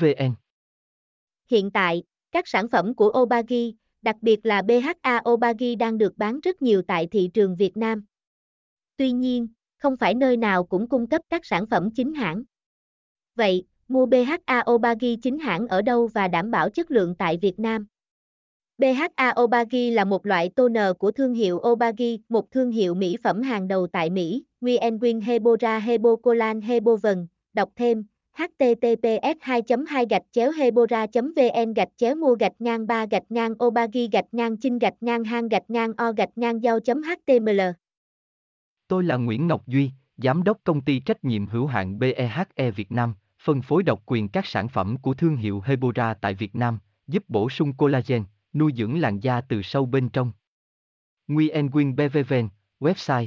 vn hiện tại các sản phẩm của obagi đặc biệt là bha obagi đang được bán rất nhiều tại thị trường việt nam tuy nhiên không phải nơi nào cũng cung cấp các sản phẩm chính hãng vậy Mua BHA Obagi chính hãng ở đâu và đảm bảo chất lượng tại Việt Nam. BHA Obagi là một loại toner của thương hiệu Obagi, một thương hiệu mỹ phẩm hàng đầu tại Mỹ. Nguyen Quyên Hebora Hebocolan Hebovần, đọc thêm https 2 2 gạch chéo hebora vn gạch chéo mua gạch ngang 3 gạch ngang obagi gạch ngang chinh gạch ngang hang gạch ngang o gạch ngang giao html Tôi là Nguyễn Ngọc Duy, Giám đốc công ty trách nhiệm hữu hạn BEHE Việt Nam, phân phối độc quyền các sản phẩm của thương hiệu Hebora tại Việt Nam, giúp bổ sung collagen, nuôi dưỡng làn da từ sâu bên trong. Nguyen Nguyen BVVN, website